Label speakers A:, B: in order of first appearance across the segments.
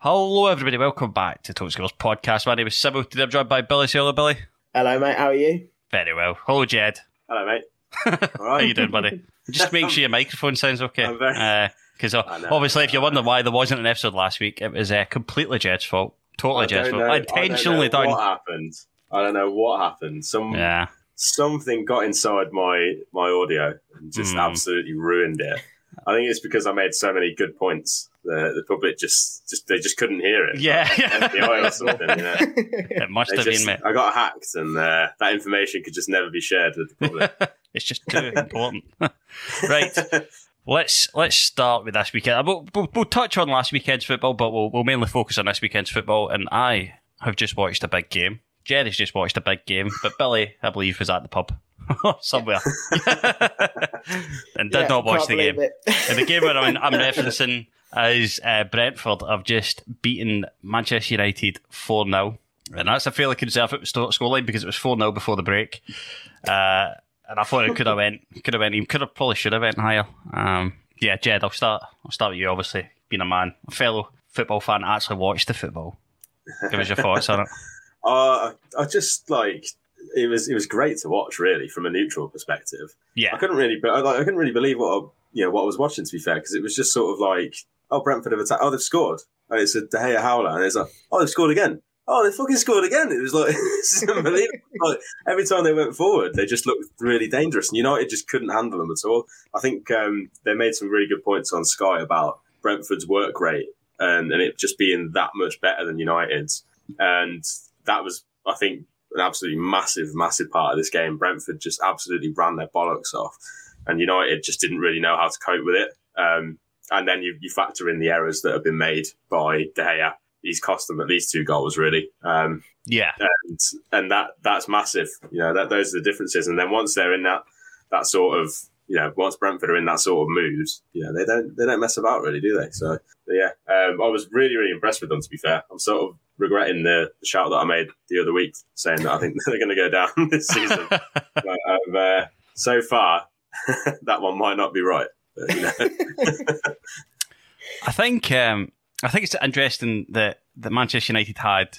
A: Hello, everybody. Welcome back to Talk Skills Podcast. My name is Sybil. Today I'm joined by Billy. Say hello, Billy.
B: Hello, mate. How are you?
A: Very well. Hello, Jed.
B: Hello, mate.
A: How you doing, buddy? Just make sure your microphone sounds okay.
B: I'm very-
A: Because
B: I
A: obviously, if you're wondering why there wasn't an episode last week, it was uh, completely Jed's fault. Totally
B: I
A: Jed's fault.
B: know-
A: Intentionally
B: I don't know
A: done.
B: What happened? I don't know what happened. Some
A: Yeah.
B: something got inside my my audio and just
A: Hmm.
B: absolutely ruined it. I think it's because I made so many good points. The the public just just they just couldn't hear it.
A: Yeah.
B: FBI or something. You know?
A: It must
B: They
A: have
B: just-
A: been, mate.
B: I got hacked, and uh, that information could just never be shared with the public.
A: It's just too important. right. Let's let's start with this weekend. We'll, we'll, we'll touch on last weekend's football, but we'll, we'll mainly focus on this weekend's football. And I have just watched a big game. Jed has just watched a big game, but Billy, I believe, was at the pub somewhere and did
C: Yeah,
A: not watch the game.
C: believe.
A: And the game that I'm, I'm referencing is uh, Brentford have just beaten Manchester United 4 0. And that's a fairly conservative sto- scoreline because it was 4 0 before the break. Uh, and I thought it could have went, could have went, even could have probably should have went higher. Um, yeah, Jed, I'll start. I'll start with you. Obviously, being a man, a fellow football fan, actually watched the football. Give us your thoughts on it.
B: uh, I just like it was it was great to watch, really, from a neutral perspective.
A: Yeah, I
B: couldn't really, but I, I couldn't really believe what I, you know what I was watching. To be fair, because it was just sort of like, oh, Brentford have attacked. Oh, they've scored. And it's a De Gea howler, and it's like, oh, they've scored again. Oh, they fucking scored again. It was like is unbelievable. like every time they went forward, they just looked really dangerous, and United just couldn't handle them at all. I think um, they made some really good points on Sky about Brentford's work rate and, and it just being that much better than United's, and that was, I think, an absolutely massive, massive part of this game. Brentford just absolutely ran their bollocks off, and United just didn't really know how to cope with it. Um, and then you, you factor in the errors that have been made by De Gea. He's cost them at least two goals, really, um,
A: yeah,
B: and and that that's massive. You know, that those are the differences. And then once they're in that that sort of you know, once Brentford are in that sort of mood, you know, they don't they don't mess about really, do they? So yeah, um, I was really really impressed with them. To be fair, I'm sort of regretting the, the shout that I made the other week, saying that I think they're going to go down this season. but, um, uh, so far, that one might not be right. But, you know.
A: I think um, I think it's interesting that, that Manchester United had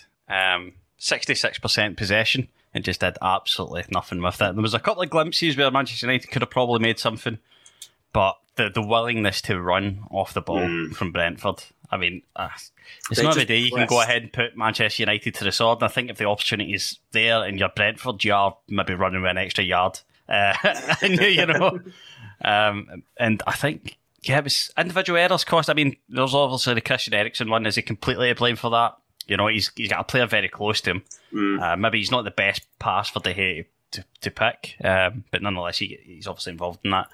A: sixty six percent possession and just did absolutely nothing with it. There was a couple of glimpses where Manchester United could have probably made something, but the the willingness to run off the ball
B: Mm.
A: from Brentford. I mean, uh, it's
B: They
A: not every day you can go ahead and put Manchester United to the sword. And I think if the opportunity is there and you're Brentford, you are maybe running with an extra yard. Uh, and, you know, um, and I think yeah, it was individual errors cost. I mean, there's obviously the Christian Eriksen one. Is he completely to blame for that? You know, he's he's got a player very close to him.
B: Mm.
A: Uh, maybe he's not the best pass for De Gea to, to pick, um, but nonetheless, he, he's obviously involved in that.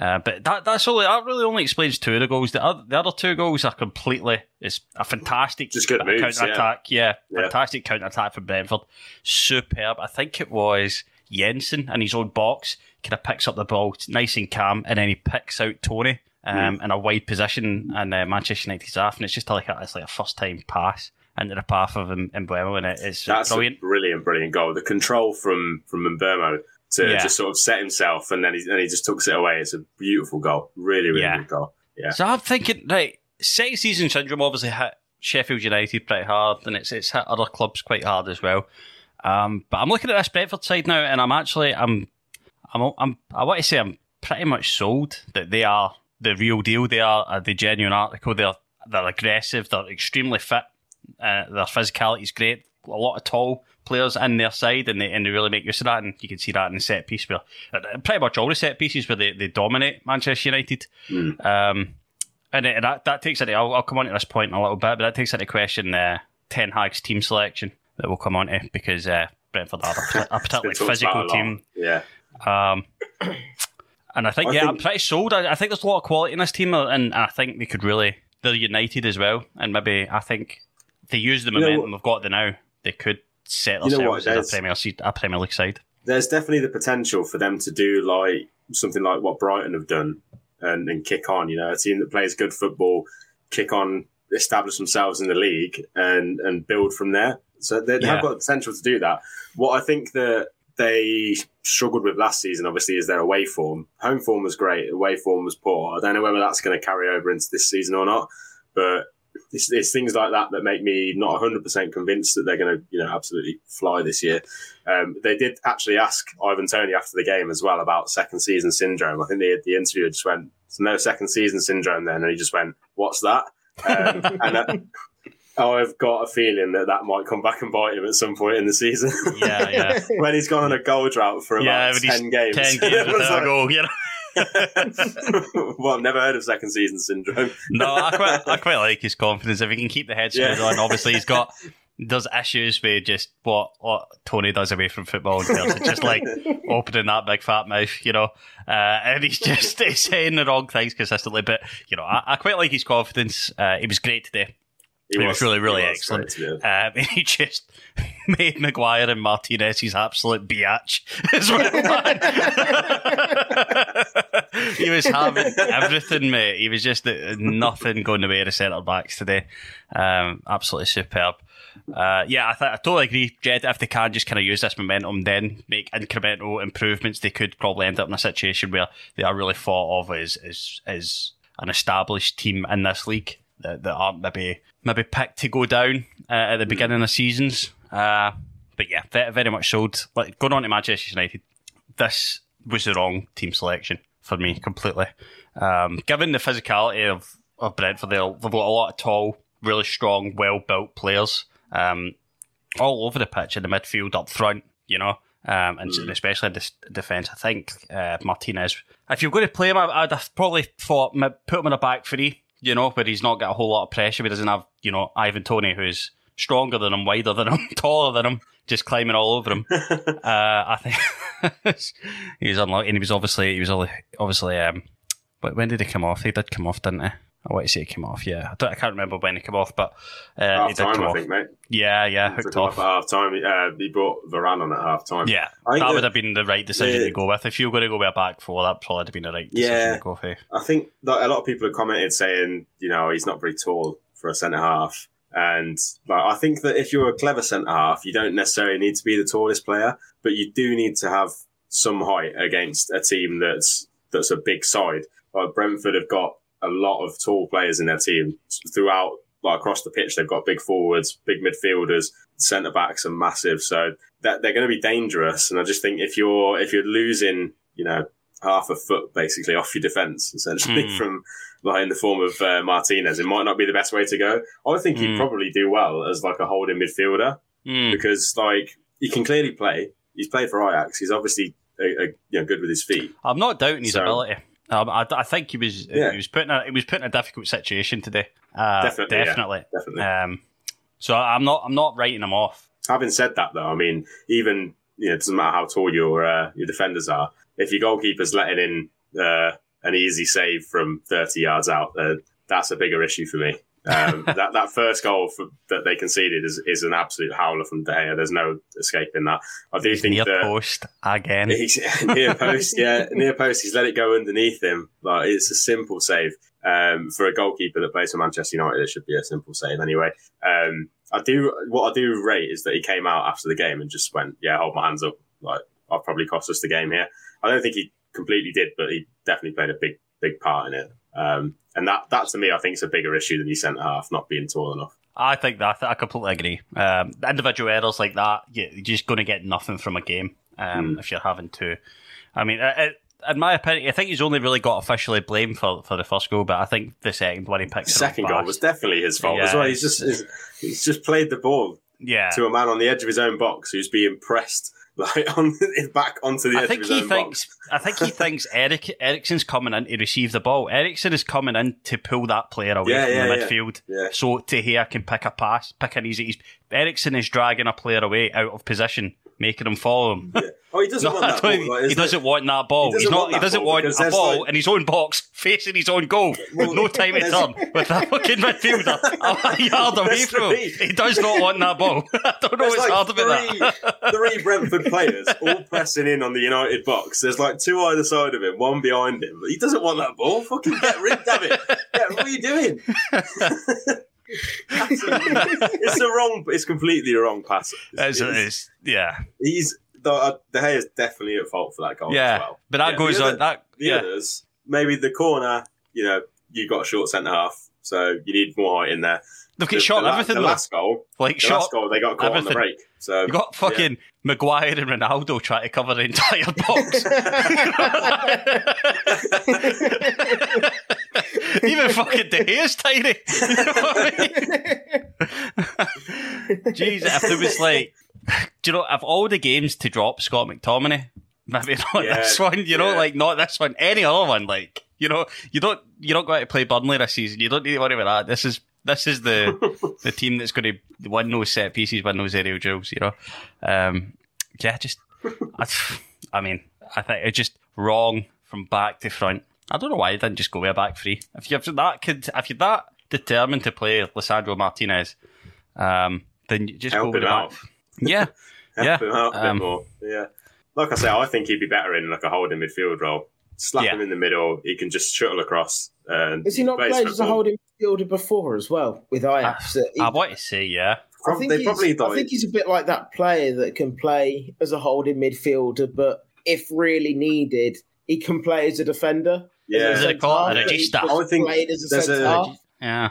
A: Uh, but that that's only that really only explains two of the goals. The other, the other two goals are completely it's a fantastic
B: Just good moves,
A: counter attack. Yeah,
B: Yeah.
A: fantastic counter attack from Brentford. Superb. I think it was Jensen in his own box kind of picks up the ball nice and calm, and then he picks out Toney um,
B: Hmm.
A: in a wide position and uh, Manchester United's half, and it's just like a, it's like a first time pass. into the path of Mbeumo, and it, it's
B: That's
A: brilliant.
B: a brilliant, brilliant goal. The control from from Mbeumo to
A: Yeah.
B: just sort of set himself, and then he and he just tucks it away. It's a beautiful goal. Really, really
A: Yeah.
B: good goal. Yeah.
A: So I'm thinking, right, second season syndrome obviously hit Sheffield United pretty hard, and it's it's hit other clubs quite hard as well. Um, but I'm looking at this Brentford side now, and I'm actually I'm I'm I'm I want to say I'm pretty much sold that they are the real deal. They are uh, the genuine article. They're they're aggressive. They're extremely fit. Uh, their physicality is great. A lot of tall players in their side, and they and they really make use of that. And you can see that in the set piece where uh, pretty much all the set pieces where they, they dominate Manchester United. Um, and it, that that takes it. I'll, I'll come on to this point in a little bit, but that takes into question uh, Ten Hag's team selection that we'll come on to because uh, Brentford are a, a particularly physical
B: about a lot.
A: team.
B: Yeah.
A: Um, and I think,
B: I
A: yeah, I'm pretty sold. I, I think there's a lot of quality in this team, uh, and I think they could really, they're united as well. And maybe I think they use the
B: know
A: momentum
B: what-
A: they've got there now, they could set
B: You
A: themselves as a Premier, a Premier League side.
B: There's definitely the potential for them to do like something like what Brighton have done and, and kick on. You know, a team that plays good football, kick on, establish themselves in the league, and and build from there. So they, they
A: Yeah.
B: have got the potential to do that. What I think that they struggled with last season, obviously, is their away form. Home form was great, away form was poor. I don't know whether that's going to carry over into this season or not, but it's, it's things like that that make me not 100% convinced that they're going to, you know, absolutely fly this year. Um, they did actually ask Ivan Toney after the game as well about second season syndrome. I think the, the interviewer just went, no second season syndrome then. And he just went, what's that? Um, and uh, I've got a feeling that that might come back and bite him at some point in the season.
A: Yeah, yeah.
B: when he's gone on a goal drought for about
A: he's
B: 10 games.
A: 10 games
B: Everyone's
A: without a
B: like,
A: goal, you know.
B: well, I've never heard of second season syndrome.
A: No, I quite, I quite like his confidence. If he can keep the head screwed
B: Yeah.
A: on, obviously he's got there's issues with just what what Toney does away from football in terms of just like opening that big fat mouth, you know. Uh, and he's just he's saying the wrong things consistently. But you know, I, I quite like his confidence. Uh, he was great today. He was really, really
B: was
A: excellent.
B: great.
A: Um, he just made Maguire and Martinez his absolute biatch as well. he was having everything, mate. He was just uh, nothing going the way of the centre backs today. Um, absolutely superb. Uh, yeah, I, th- I totally agree, Jed. If they can just kind of use this momentum, then make incremental improvements, they could probably end up in a situation where they are really thought of as as, as an established team in this league that, that aren't maybe maybe picked to go down uh, at the beginning of seasons. Uh, but yeah, very, very much sold. Like going on to Manchester United, this was the wrong team selection for me completely. Um, given the physicality of, of Brentford, they've got a lot of tall, really strong, well built players um, all over the pitch in the midfield, up front, you know, um, and especially in this defence. I think uh, Martinez, if you're going to play him, I'd have probably thought put him in a back three, you know, where he's not got a whole lot of pressure. He doesn't have, you know, Ivan Toney, who's stronger than him, wider than him, taller than him, just climbing all over him. uh, I think he's unlucky, and he was obviously he was only obviously. Um, but when did he come off? He did come off, didn't he? I want to say he came off. Yeah, I, don't, I can't remember when he came off, but uh, he
B: half
A: did
B: time,
A: come
B: I
A: off.
B: think, mate.
A: Yeah, yeah, hooked off.
B: at half time. Uh, he brought Varane on at half time.
A: Yeah, that
B: that-
A: would have been the right decision
B: the-
A: to go with. If you were going to go with a back four, that probably would have been the right decision
B: Yeah.
A: to go for.
B: I think that a lot of people have commented saying, you know, he's not very tall for a centre half. And like, I think that if you're a clever centre half, you don't necessarily need to be the tallest player, but you do need to have some height against a team that's that's a big side. Like Brentford have got a lot of tall players in their team throughout, like across the pitch. They've got big forwards, big midfielders, centre backs are massive, so that they're going to be dangerous. And I just think if you're if you're losing, you know, half a foot basically off your defence, essentially
A: Hmm.
B: from like in the form of uh, Martinez, it might not be the best way to go. I think he'd
A: Hmm.
B: probably do well as like a holding midfielder
A: Mm.
B: because like he can clearly play. He's played for Ajax. He's obviously uh, uh, you know good with his feet.
A: I'm not doubting his
B: So-
A: ability. Um, I, I think he was
B: Yeah.
A: he was put in a he was put in a difficult situation today. Uh,
B: Definitely, yeah.
A: definitely.
B: Definitely.
A: Um, so I'm not I'm not writing him off.
B: Having said that, though, I mean, even you know, it doesn't matter how tall your uh, your defenders are. If your goalkeeper's letting in uh, an easy save from thirty yards out, uh, that's a bigger issue for me. Um, that that first goal for, that they conceded is, is an absolute howler from De Gea. There's no escaping that. I do think
A: Near
B: that
A: post again.
B: He's near post, yeah, near post. He's let it go underneath him. Like it's a simple save. Um, for a goalkeeper that plays for Manchester United, it should be a simple save anyway. Um, I do what I do rate is that he came out after the game and just went, "Yeah, hold my hands up. Like I've probably cost us the game here." I don't think he completely did, but he definitely played a big big part in it. Um, and that that to me, I think is a bigger issue than your centre half not being tall enough.
A: I think that I completely agree. Um, individual errors like that, you're just going to get nothing from a game um,
B: Mm.
A: if you're having to. I mean, it, it, in my opinion, I think he's only really got officially blamed for, for the first goal, but I think the second one he picked
B: The second goal was definitely his fault
A: Yeah,
B: as well. He's just he's, he's just played the ball
A: yeah.
B: to a man on the edge of his own box who's being pressed like on back onto the
A: I
B: edge
A: think
B: of his
A: he thinks.
B: box.
A: I think he thinks Eric Eriksen's coming in to receive the ball. Eriksen is coming in to pull that player away
B: Yeah,
A: from
B: yeah,
A: the midfield,
B: Yeah.
A: so Tahir can pick a pass, pick an easy. Ericsson is dragging a player away out of position, making him follow him.
B: Yeah. Oh, he doesn't
A: No,
B: want that ball. Like,
A: he doesn't
B: it?
A: want that ball.
B: He doesn't
A: not.
B: want
A: He doesn't
B: ball
A: want a ball
B: like-
A: in his own box, facing his own goal,
B: Well,
A: with no time to turn, with a fucking midfielder a yard away from him. He does not want that ball. I don't know
B: There's
A: what's
B: like
A: hard about
B: three,
A: that.
B: three Brentford players all pressing in on the United box. There's like two either side of him, one behind him. He doesn't want that ball. Fucking get rid of it. Yeah, what are you doing? It's the wrong. It's completely the wrong pass.
A: It's,
B: It's-
A: it's, yeah,
B: he's the uh, De Gea is definitely at fault for that goal
A: yeah.
B: as well.
A: But that
B: Yeah,
A: goes
B: the
A: on. That
B: The
A: yeah.
B: others, maybe the corner. You know, you got a short centre half, so you need more height in there.
A: They've
B: The-
A: shot
B: the,
A: everything
B: The
A: though.
B: last goal,
A: like
B: the
A: shot.
B: last goal, they got caught on the break. So
A: You got fucking Maguire and Ronaldo trying to cover the entire box. Even fucking De Gea's tiny. You know what I mean? Jeez, if there was like, do you know, of all the games to drop Scott McTominay, maybe not
B: Yeah,
A: this one. You know,
B: yeah.
A: like not this one, any other one. Like, you know, you don't, you don't go out to play Burnley this season. You don't need to worry about that. This is. This is the the team that's going to win those set pieces, win those aerial duels. You know, um, yeah, just I, I mean, I think it's just wrong from back to front. I don't know why he didn't just go with a back three. If you're that kid, if you're that determined to play Lisandro Martinez, um, then you just
B: Help
A: go with
B: him
A: the
B: out.
A: back. Yeah,
B: help
A: Yeah,
B: him out a
A: um,
B: bit more. Yeah, like I say, I think he'd be better in like a holding midfield role. Slap
A: Yeah.
B: him in the middle. He can just shuttle across. And
C: Has he not
B: plays
C: played
B: for
C: as a holding midfielder before as well with Ajax? Uh, he-
A: I want to say yeah.
C: I think,
B: they
C: he's,
B: probably
C: I think he's a bit like that player that can play as a holding midfielder, but if really needed, he can play as a defender.
B: Yeah.
A: Is it called a
C: centre-half,
A: regista?
B: I think
C: played as a
B: there's a-
A: Yeah,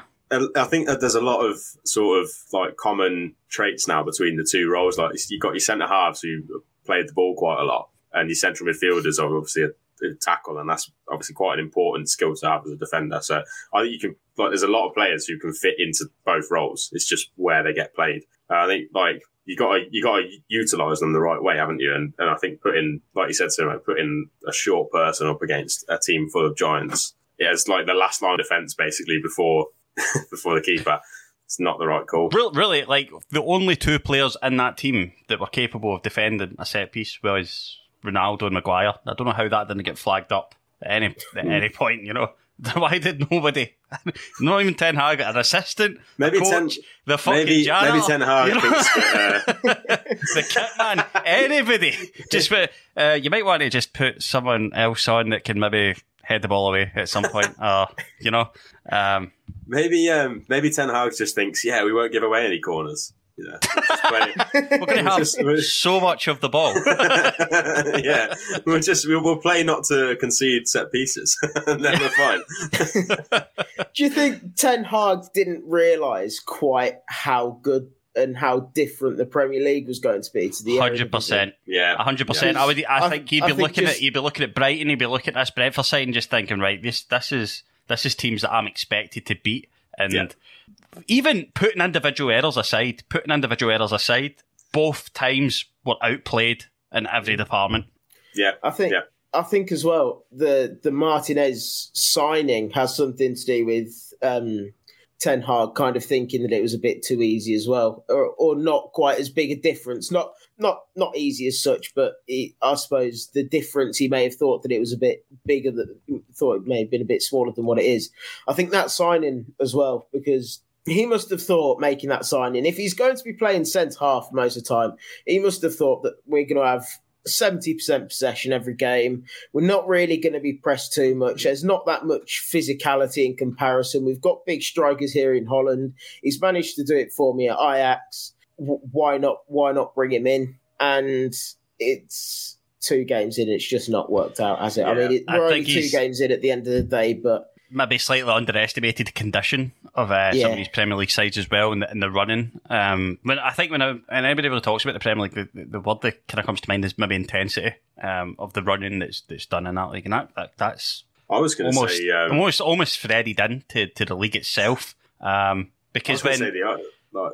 B: I think that there's a lot of sort of like common traits now between the two roles. Like you've got your centre halves who played the ball quite a lot, and your central midfielders are obviously a, a tackle, and that's obviously quite an important skill to have as a defender. So I think you can like there's a lot of players who can fit into both roles. It's just where they get played. Uh, I think like you got to you got to utilize them the right way, haven't you? And, and I think putting like you said, so like putting a short person up against a team full of giants. It has like the last line of defense basically before before the keeper. It's not the right call.
A: Real, really, like the only two players in that team that were capable of defending a set piece was Ronaldo and Maguire. I don't know how that didn't get flagged up at any at
B: Hmm.
A: any point. You know, why did nobody? Not even Ten Hag, an assistant,
B: Maybe
A: coach,
B: Ten-
A: the fucking
B: maybe
A: janitor,
B: maybe Ten Hag
A: you know?
B: that, uh,
A: the kit man, anybody. Just uh, you might want to just put someone else on that can maybe head the ball away at some point, or you know, um,
B: maybe um, maybe Ten Hag just thinks, yeah, we won't give away any corners. You know,
A: we're going to have
B: Just-
A: so much of the ball.
B: yeah, we'll just we'll, we'll play not to concede set pieces, and then we're fine.
C: Do you think Ten Hag didn't realise quite how good and how different the Premier League was going to be to the
A: Hundred percent.
B: Yeah,
A: hundred percent. I would. I,
C: I-
A: think he'd be
C: think
A: looking
C: just-
A: at. He'd be looking at Brighton. He'd be looking at this Brentford side and just thinking, right, this this is this is teams that I'm expected to beat. And
B: Yeah.
A: even putting individual errors aside, putting individual errors aside, both times were outplayed in every department.
B: yeah,
C: I think
B: Yeah.
C: I think as well the the Martinez signing has something to do with um, Ten Hag kind of thinking that it was a bit too easy as well, or, or not quite as big a difference. Not not not easy as such, but it, I suppose the difference he may have thought that it was a bit bigger than thought it may have been a bit smaller than what it is. I think that signing as well because. He must have thought making that signing, if he's going to be playing centre half most of the time, he must have thought that we're going to have seventy percent possession every game. We're not really going to be pressed too much. There's not that much physicality in comparison. We've got big strikers here in Holland. He's managed to do it for me at Ajax. W- why not? Why not bring him in? And it's two games in. It's just not worked out, has it? I mean, it, we're only
A: think
C: two
A: he's-
C: games in at the end of the day, but
A: maybe slightly underestimated the condition of uh, some of these Premier League sides as well in the, in the running. Um, when I think when, I, when anybody ever talks about the Premier League, the, the word that kind of comes to mind is maybe intensity um, of the running that's that's done in that league, and that, that that's
B: I was going to
A: almost
B: say, um,
A: almost almost threaded in to, to the league itself. Um, because when
B: to say the like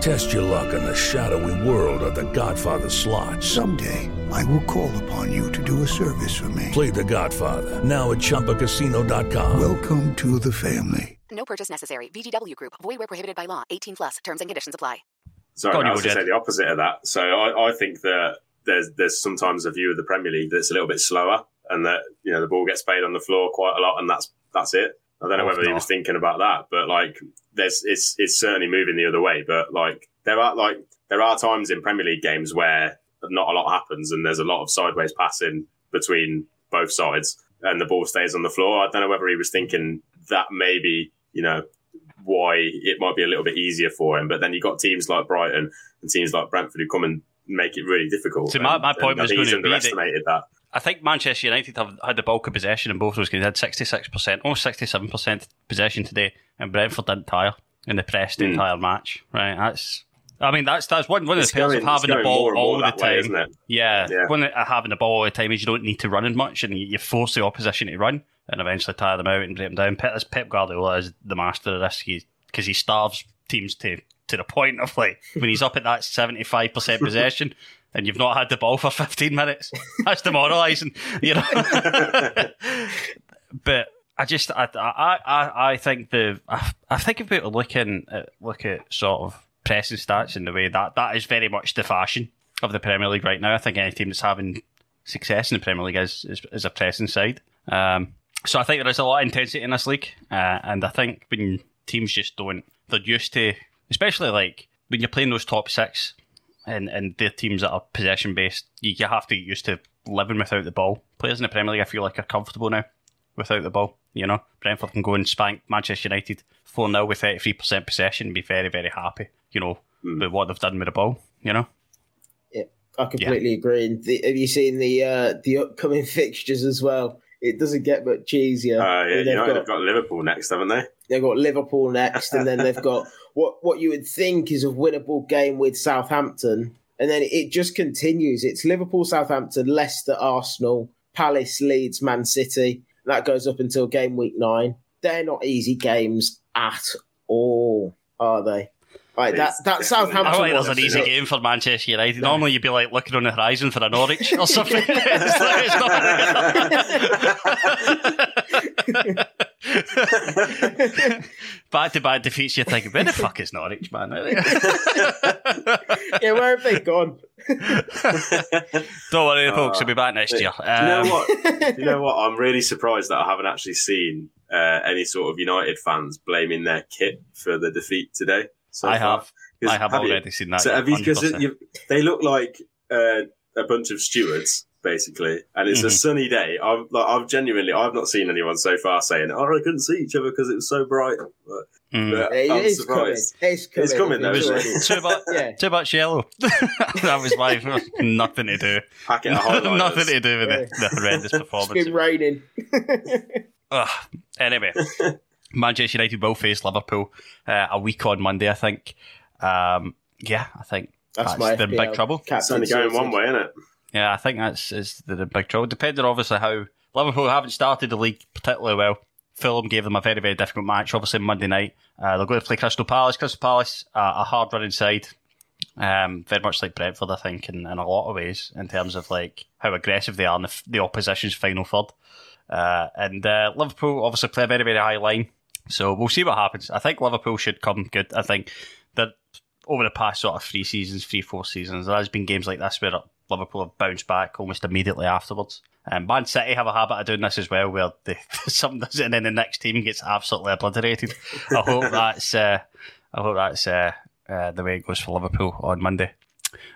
D: Test your luck in the shadowy world of The Godfather slot.
E: Someday, I will call upon you to do a service for me.
D: Play The Godfather now at ChumbaCasino.com.
E: Welcome to the family.
F: No purchase necessary. VGW Group. Void where prohibited by law. 18 plus. Terms and conditions apply.
B: Sorry,
A: Go on,
B: I
A: you
B: was going to say the opposite of that. So I, I think that there's there's sometimes a view of the Premier League that's a little bit slower, and that you know the ball gets played on the floor quite a lot, and that's that's it. I don't know whether he was thinking about that, but like there's it's it's certainly moving the other way. But like there are like there are times in Premier League games where not a lot happens, and there's a lot of sideways passing between both sides, and the ball stays on the floor. I don't know whether he was thinking that maybe you know why it might be a little bit easier for him. But then you got teams like Brighton and teams like Brentford who come and make it really difficult.
A: So my- my point was
B: he's
A: gonna be that-
B: underestimated that.
A: I think Manchester United have had the bulk of possession in both those games. They had 66%, almost 67% possession today, and Brentford didn't tire in the press the
B: Hmm.
A: entire match. Right? That's, I mean, that's that's one, one of the perks of having the ball all the
B: way,
A: time.
B: isn't?
A: Yeah,
B: Yeah.
A: one of having the ball all the time is you don't need to run as much, and you, force the opposition to run and eventually tire them out and break them down. Pep, Pep Guardiola is the master of this because he starves teams to to the point of like when he's up at that seventy five percent possession. And you've not had the ball for 15 minutes. That's demoralising, you know. but I just, I, I, I, I think the, I, I think if we were looking at look at sort of pressing stats in the way that that is very much the fashion of the Premier League right now. I think any team that's having success in the Premier League is is, is a pressing side. Um, so I think there is a lot of intensity in this league, uh, and I think when teams just don't, they're used to, especially like when you're playing those top six, and and they're teams that are possession based, you, you have to get used to living without the ball. Players in the Premier League, I feel like, are comfortable now without the ball. You know, Brentford can go and spank Manchester United 4 0 with 33% possession and be very, very happy, you know, with what they've done with the ball, you know?
C: Yeah, I completely agree. And the, have you seen the uh, the upcoming fixtures as well? It doesn't get much easier.
B: Uh, yeah,
C: they've,
B: United
C: got,
B: have got Liverpool next, haven't they?
C: They've got Liverpool next, and then they've got what what you would think is a winnable game with Southampton, and then it just continues. It's Liverpool, Southampton, Leicester, Arsenal, Palace, Leeds, Man City. That goes up until game week nine. They're not easy games at all, are they? Right, that
B: It's
C: that
B: definitely-
C: Southampton.
A: I don't think there's
C: one-
A: an easy game for Manchester United. Normally you'd be like looking on the horizon for a Norwich or something. it's like, it's not back to back defeats, you're thinking, where the fuck is Norwich, man?
C: yeah, where have they gone?
A: Don't worry, folks, we'll be back next year.
B: you know
A: Um,
B: what? You know what? I'm really surprised that I haven't actually seen uh, any sort of United fans blaming their kit for the defeat today. So
A: I
B: far.
A: have.
B: 'Cause
A: I have
B: you?
A: already seen that.
B: So have you? Because they look like uh, a bunch of stewards, basically, and it's a
A: Mhm.
B: sunny day. I've like, I've genuinely, I've not seen anyone so far saying, "Oh, I couldn't see each other because it was so bright." But,
A: Mm.
B: but
C: It
B: I'm
C: is coming. It's coming.
B: It's coming though, isn't it?
A: Too much,
C: Yeah.
A: too much yellow. that was my nothing to do.
B: Packet
A: nothing to do with the, the horrendous
C: It's
A: performance.
C: been raining.
A: Ugh. Anyway, Manchester United will face Liverpool uh, a week on Monday, I think. Um, Yeah, I think
C: That's,
A: that's,
C: my
A: the
C: FPL
A: big trouble.
B: It's only going one way, isn't it?
A: Yeah, I think that's is the, the big trouble. Depending obviously how Liverpool haven't started the league particularly well. Fulham gave them a very very difficult match. Obviously Monday night uh, they're going to play Crystal Palace. Crystal Palace uh, a hard running side, um, very much like Brentford, I think, in, in a lot of ways in terms of like how aggressive they are in the, the opposition's final third. Uh, and uh, Liverpool obviously play a very very high line, so we'll see what happens. I think Liverpool should come good. I think that over the past sort of three seasons, three, four seasons, there has been games like this where Liverpool have bounced back almost immediately afterwards. Um, Man City have a habit of doing this as well, where they, something does it and then the next team gets absolutely obliterated. I hope that's uh, I hope that's uh, uh, the way it goes for Liverpool on Monday.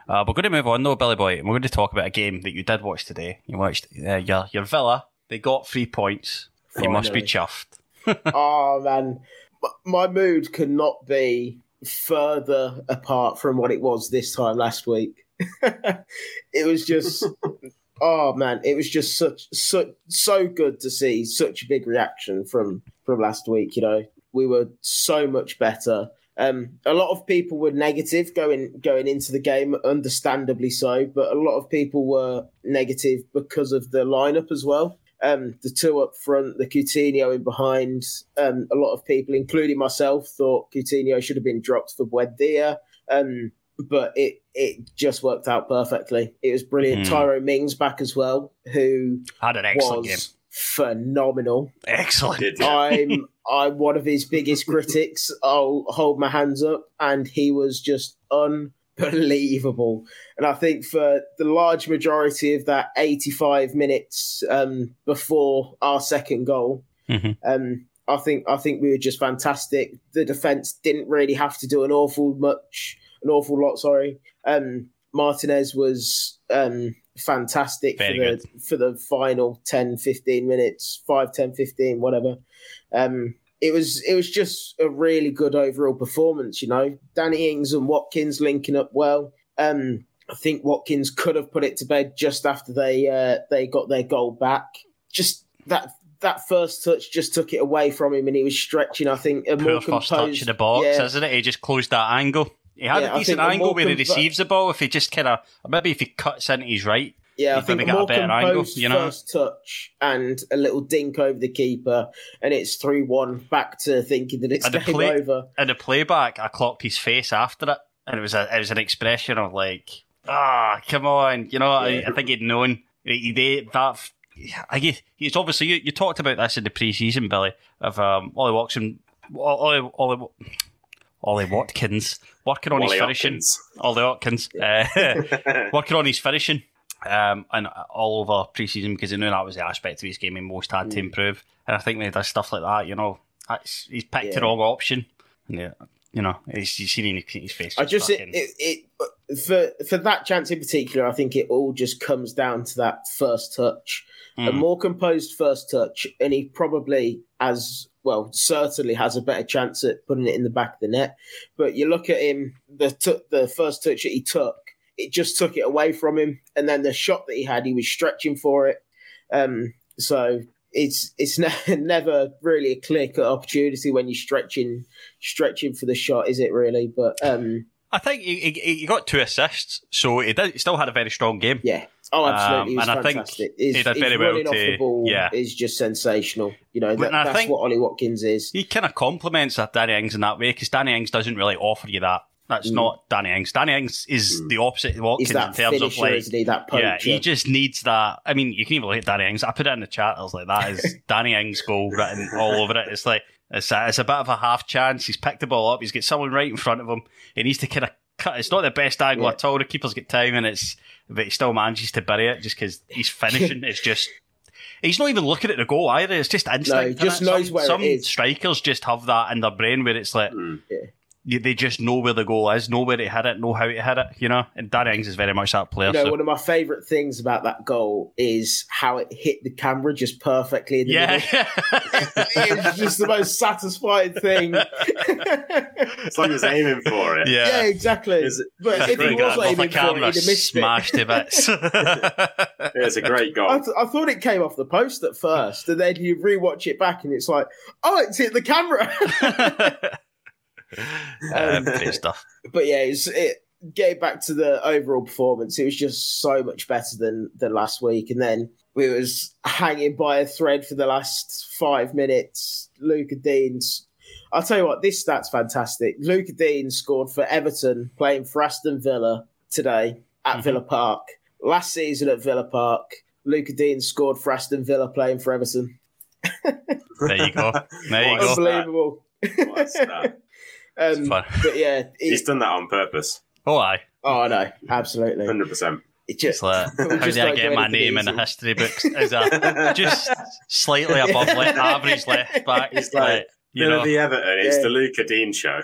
A: Uh, we're going to move on though, Billy Boy, and we're going to talk about a game that you did watch today. You watched uh, your your Villa. They got three points. You must be chuffed.
C: oh man, my mood could not be further apart from what it was this time last week. it was just, oh man, it was just such so so good to see such a big reaction from from last week. You know, we were so much better. Um, a lot of people were negative going going into the game, understandably so, but a lot of people were negative because of the lineup as well. Um, the two up front, the Coutinho in behind. Um, a lot of people, including myself, thought Coutinho should have been dropped for Buendia. Um, but it it just worked out perfectly. It was brilliant.
A: Mm.
C: Tyrone Mings back as well, who
A: Had an excellent
C: was
A: game.
C: phenomenal.
A: Excellent.
C: I'm I'm one of his biggest critics. I'll hold my hands up, and he was just unbelievable. And I think for the large majority of that 85 minutes um, before our second goal,
A: Mhm.
C: um, I think I think we were just fantastic. The defense didn't really have to do an awful much, an awful lot. Sorry, um, Martinez was um, fantastic
A: Very
C: for the for the final 10, 15 minutes, 5, 10, 15, whatever. Um, it was it was just a really good overall performance. You know, Danny Ings and Watkins linking up well. Um, I think Watkins could have put it to bed just after they uh, they got their goal back. Just that that first touch just took it away from him, and he was stretching. I think a more
A: Poor first
C: composed,
A: touch in the box,
C: yeah,
A: isn't it? He just closed that angle. He had
C: Yeah,
A: a decent angle where he receives the ball. If he just kind of, maybe if he cuts into his right,
C: Yeah, I
A: He's
C: think
A: gonna
C: a
A: get a
C: more
A: better angle, you know?
C: first touch and a little dink over the keeper, and it's three one. Back to thinking that it's
A: And
C: game
A: play-
C: over.
A: in the playback, I clocked his face after it, and it was a, it was an expression of like, ah, come on, you know. I, I think he'd known he, he that. I guess he's obviously you, you talked about this in the pre-season, Billy, of um, Ollie Watson, Ollie, Ollie, Ollie Watkins working on
B: Wally
A: his finishing.
B: Hopkins.
A: Ollie Watkins uh, working on his finishing. Um, and all over pre-season because he knew that was the aspect of his game he most had to improve. And I think when he does stuff like that, you know, he's picked the
C: Yeah.
A: wrong option. And yeah, you know, he's, you've seen his face.
C: I just it, it, it for for that chance in particular, I think it all just comes down to that first touch. A
A: Mm.
C: more composed first touch, and he probably as well certainly has a better chance at putting it in the back of the net. But you look at him, the t- the first touch that he took, it just took it away from him, and then the shot that he had, he was stretching for it. Um, so it's it's ne- never really a clear cut opportunity when you're stretching stretching for the shot, is it really? But um,
A: I think he, he, he got two assists, so he, did, he still had a very strong game.
C: yeah. Oh, absolutely.
A: Um,
C: He's
A: and I think
C: fantastic.
A: he did very well
C: off
A: to-
C: the ball
A: yeah.
C: is just sensational. You know, that, that's
A: think-
C: what Ollie Watkins is.
A: He kind of complements that Danny Ings in that way because Danny Ings doesn't really offer you that. That's
C: Mm.
A: not Danny Ings. Danny Ings is the opposite of Watkins in terms of like
C: he?
A: Yeah, he just needs that. I mean, you can even look at Danny Ings. I put it in the chat. I was like, that is Danny Ings' goal written all over it. It's like it's a, it's a bit of a half chance. He's picked the ball up. He's got someone right in front of him. He needs to kind of cut. It's not the best angle
C: Yeah.
A: at all. The keeper's got time, and it's but he still manages to bury it just because he's finishing. it's just. He's not even looking at the goal either. It's just instinct.
C: he just knows
A: some,
C: where it
A: some strikers just have that in their brain where it's like
C: Yeah.
A: You, they just know where the goal is, know where to hit it, know how to hit it. You know, and Danny Ings is very much that player.
C: You know,
A: so-
C: one of my favourite things about that goal is how it hit the camera just perfectly in the
A: yeah,
C: middle. it's just the most satisfying thing.
B: It's like he was aiming for it.
A: yeah.
C: yeah, exactly.
B: Is it-
C: but if he was
B: good.
A: Off the
C: aiming for it,
A: camera,
C: he'd have it.
A: smashed bits.
B: It's a great goal.
C: I, th- I thought it came off the post at first, and then you rewatch it back, and it's like, oh, it's hit the camera.
A: um, great stuff.
C: but yeah, it's, it getting back to the overall performance, it was just so much better than than last week. And then we was hanging by a thread for the last five minutes. Lucas Digne's. I'll tell you what, this stat's fantastic. Lucas Digne scored for Everton playing for Aston Villa today at
A: Mm-hmm.
C: Villa Park. Last season at Villa Park, Lucas Digne scored for Aston Villa playing for Everton.
A: There you go. There you
B: What
A: go.
B: a
C: Unbelievable.
B: What a stat.
C: Um, but yeah,
B: He's done that on purpose,
A: Oh, aye.
C: oh no, absolutely.
B: hundred percent.
C: It
A: It's
C: just,
A: like, how
C: just
A: do I get my
C: anything
A: name in the history books? Is a just slightly above left, average left back.
B: It's like,
A: you know,
B: the Everton. It's
C: Yeah.
B: the Lucas Digne show.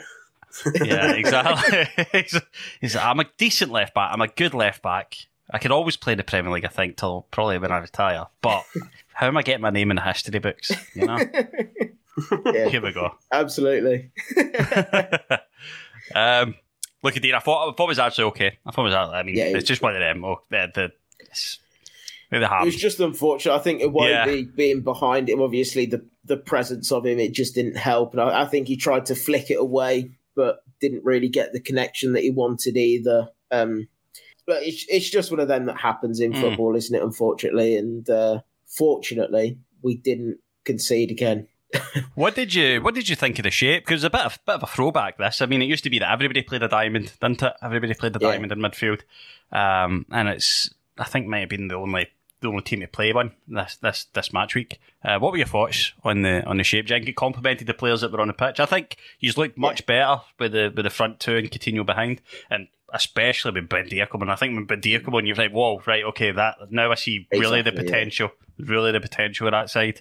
A: yeah, exactly. he's, he's, I'm a decent left back. I'm a good left back. I could always play in the Premier League, I think, till probably when I retire. But how am I getting my name in the history books? You know,
C: yeah,
A: here we go.
C: absolutely.
A: um, Lucas Digne. I thought, I thought it was actually okay. I thought it was. I mean,
C: Yeah, it-
A: it's just one of them. Oh, the the, it's,
C: It was just unfortunate. I think it won't
A: Yeah.
C: be being behind him. Obviously, the the presence of him it just didn't help, and I, I think he tried to flick it away, but didn't really get the connection that he wanted either. Um, but it's it's just one of them that happens in
A: Mm.
C: football, isn't it? Unfortunately, and uh, fortunately, we didn't concede again.
A: What did you What did you think of the shape? Because it's a bit of bit of a throwback. This, I mean, it used to be that everybody played a diamond, didn't it? Everybody played the
C: Yeah.
A: diamond in midfield, um, and it's I think might have been the only the only team to play one this this this match week. Uh, what were your thoughts on the on the shape? Think it complimented the players that were on the pitch? I think he's looked much better with the with the front two and Coutinho behind, and especially with Buendia coming. I think when Buendia come on, you're like, whoa, right, okay, that now I see really the
C: Exactly, yeah.
A: potential, really the potential of that side.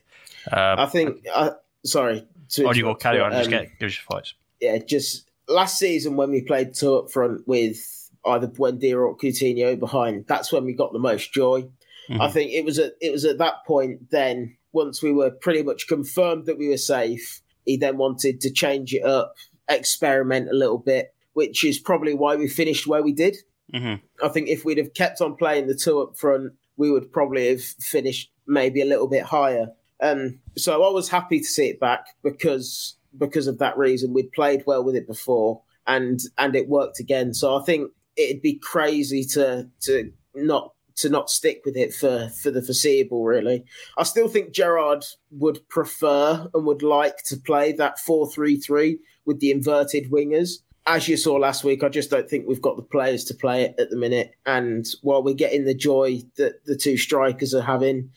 A: Um,
C: I think. Uh, sorry. To
A: or you go carry on, just
C: um,
A: get give us your thoughts.
C: yeah, just last season when we played two up front with either Buendia or Coutinho behind, that's when we got the most joy.
A: Mm-hmm.
C: I think it was at it was at that point then once we were pretty much confirmed that we were safe, he then wanted to change it up, experiment a little bit, which is probably why we finished where we did.
A: Mhm.
C: I think if we'd have kept on playing the two up front, we would probably have finished maybe a little bit higher. Um, so I was happy to see it back because because of that reason. We'd played well with it before, and and it worked again. So I think it'd be crazy to to not to not stick with it for for the foreseeable. Really, I still think Gerrard would prefer and would like to play that four three three with the inverted wingers. As you saw last week, I just don't think we've got the players to play it at the minute. And while we're getting the joy that the two strikers are having,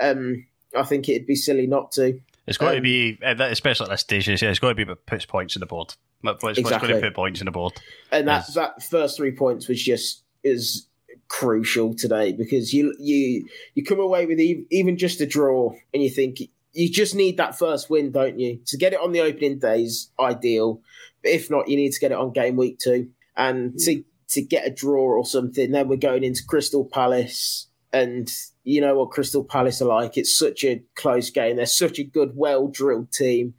C: um, I think it'd be silly not to.
A: It's got to
C: Um,
A: be, uh, especially at this stage, it's it's got to be what puts points on the board. What- What's, what's going
C: Exactly.
A: to put points on the board?
C: and that
A: Yes.
C: that first three points was just is crucial today because you you you come away with even just a draw and you think you just need that first win, don't you? To get it on the opening days, ideal. If not, you need to get it on game week two and to to get a draw or something. Then we're going into Crystal Palace. And you know what Crystal Palace are like. It's such a close game. They're such a good, well drilled team.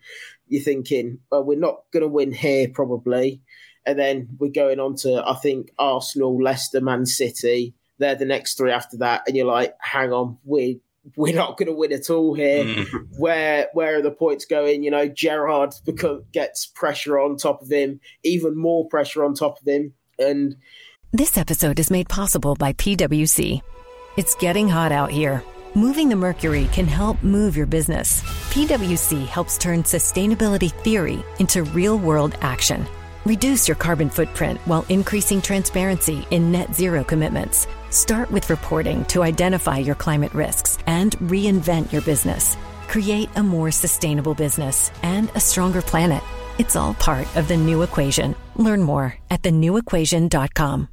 C: You're thinking, well, we're not going to win here probably. And then we're going on to, I think, Arsenal, Leicester, Man City. They're the next three after that. And you're like, hang on, we we're not going to win at all here.
A: Mm.
C: Where where are the points going? You know, Gerrard become, gets pressure on top of him, even more pressure on top of him. And
G: This episode is made possible by PWC. It's getting hot out here. Moving the mercury can help move your business. PWC helps turn sustainability theory into real world action. Reduce your carbon footprint while increasing transparency in net zero commitments. Start with reporting to identify your climate risks and reinvent your business. Create a more sustainable business and a stronger planet. It's all part of the new equation. Learn more at thenewequation.com.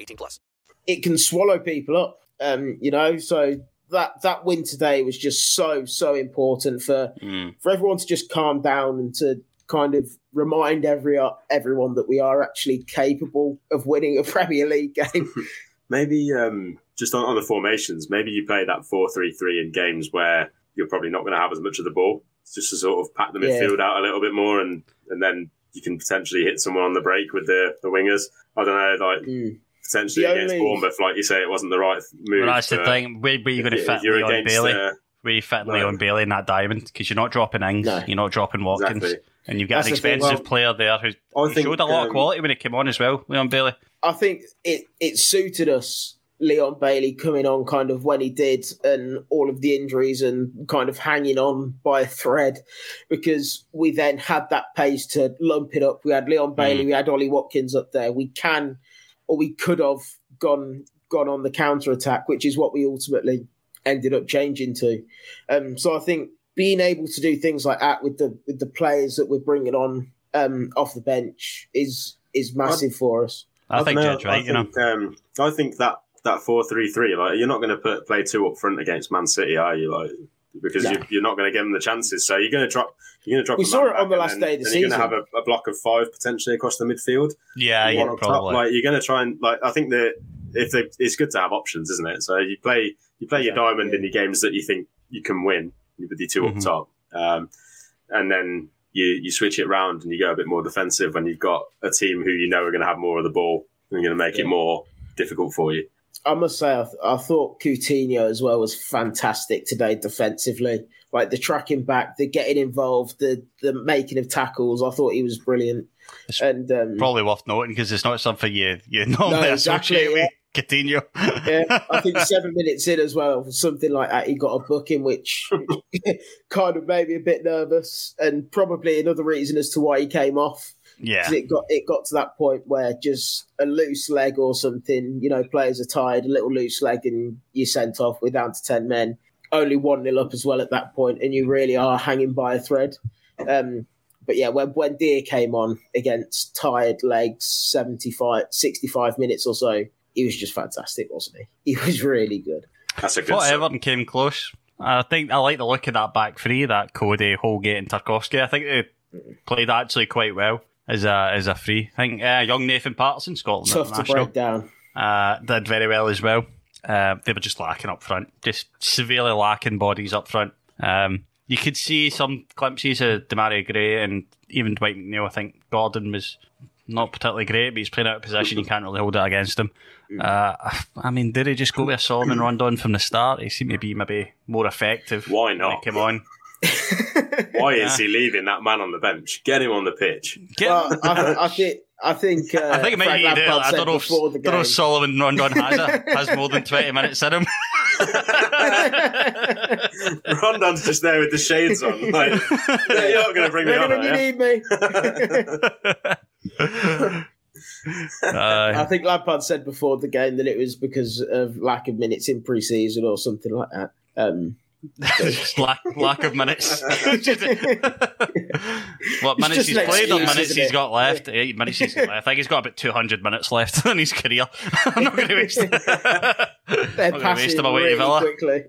H: 18 plus.
C: it can swallow people up. Um, you know, so that that win today was just so so important for
A: Mm.
C: for everyone to just calm down and to kind of remind every everyone that we are actually capable of winning a Premier League game.
B: maybe um, just on, on the formations, maybe you play that four-three-three in games where you're probably not going to have as much of the ball, just to sort of pack the
C: Yeah.
B: midfield out a little bit more, and and then you can potentially hit someone on the break with the, the wingers. I don't know, like potentially
C: The
B: against
C: only-
B: Bournemouth, like you say, it wasn't the right move.
A: Well, that's the thing. Where, where are you going to
B: if
A: fit
B: you're
A: Leon
B: against,
A: Bailey?
B: uh,
A: where you fit
B: no.
A: Leon Bailey in that diamond? Because you're not dropping Ings,
C: No.
A: you're not dropping Watkins,
B: Exactly.
A: and you've got
C: That's
A: an
C: the
A: expensive
C: well,
A: player there who,
B: I
A: who
B: think,
A: showed a lot of
B: um,
A: quality when he came on as well, Leon Bailey.
C: I think it it suited us, Leon Bailey coming on kind of when he did, and all of the injuries and kind of hanging on by a thread, because we then had that pace to lump it up. We had Leon Bailey, we had Ollie Watkins up there. We can, or we could have gone gone on the counter attack, which is what we ultimately ended up changing to. Um, so I think being able to do things like that with the with the players that we're bringing on um, off the bench is is massive for us.
A: I, think
B: know,
A: Jed's right,
B: I
A: you know.
B: Um, I think that that four-three-three, like you're not going to put play two up front against Man City, are you? Like because
C: No.
B: you're, you're not going to give them the chances. So you're going to drop. You're going to drop.
C: We
B: a
C: saw it on the last day of the
B: then You're going
C: season.
B: to have a, a block of five potentially across the midfield.
A: Yeah, yeah,
B: up top.
A: probably.
B: Like you're going to try and like. I think that if they, it's good to have options, isn't it? So you play you play your diamond in your games that you think you can win with your 2
A: Mhm.
B: up top, um, and then you you switch it around and you go a bit more defensive when you've got a team who you know are going to have more of the ball and going to make it more difficult for you.
C: I must say, I, th- I thought Coutinho as well was fantastic today defensively. Like the tracking back, the getting involved, the the making of tackles. I thought he was brilliant. and um,
A: Probably worth noting because it's not something you, you normally
C: No, exactly,
A: associate
C: yeah.
A: with Coutinho.
C: yeah, I think seven minutes in as well, something like that, he got a booking, which kind of made me a bit nervous, and probably another reason as to why he came off.
A: Yeah.
C: it got it got to that point where just a loose leg or something, you know, players are tired, a little loose leg, and you're sent off. We're down to ten men, only one nil up as well at that point, and you really are hanging by a thread. Um, but yeah, when when Deer came on against tired legs, 75, 65 minutes or so, he was just fantastic, wasn't he? He was really good.
B: That's a good.
A: thought
B: sign.
A: Everton came close. I think I like the look of that back three, that Coady, Holgate, and Tarkowski. I think they played actually quite well as a as a free. I think uh, young Nathan Patterson, Scotland
C: Tough to
A: international,
C: break down.
A: uh, did very well as well. Uh, they were just lacking up front, just severely lacking bodies up front. Um, you could see some glimpses of Demarai Gray and even Dwight McNeil. I think Gordon was not particularly great, but he's playing out of position. You can't really hold it against him. Uh, I mean, did he just go with a Solomon Rondon from the start? He seemed to be maybe more effective.
B: Why
A: when
B: not?
A: he came on.
B: Why is he leaving that man on the bench? Get him on the pitch.
A: Get-
C: Well, I, I think I think uh,
A: I think maybe
C: Frank
A: he did.
C: Lampard
A: I
C: said
A: don't know if,
C: before the
A: don't know if Solomon Rondon has, a, has more than 20 minutes in him.
B: Rondon's just there with the shades on. Like, yeah, you're not going to bring me on.
C: gonna
B: are you?
C: need me. I
A: Uh,
C: think Lampard said before the game that it was because of lack of minutes in pre-season or something like that. Um,
A: just lack, lack of minutes. what minutes
C: just
A: he's
C: an
A: played or minutes
C: isn't
A: he's
C: it?
A: got left? Eight minutes he's got left. I think he's got about 200 minutes left in his career. I'm not going to waste
C: they're
A: I'm gonna waste him away to Villa.
C: quickly.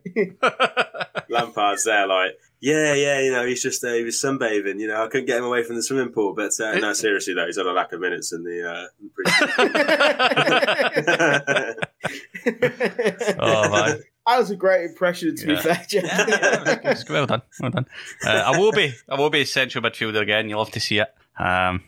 B: Lampard's there, like, yeah, yeah, you know, he's just uh, he was sunbathing. You know, I couldn't get him away from the swimming pool. But uh, no, seriously though, he's had a lack of minutes in the. Uh, pre-
A: Oh, man.
C: That was a great impression, to
A: Yeah.
C: be fair, Jeff.
A: It's well done. Well done. Uh, I will be. I will be a central midfielder again. You'll have to see it. Um,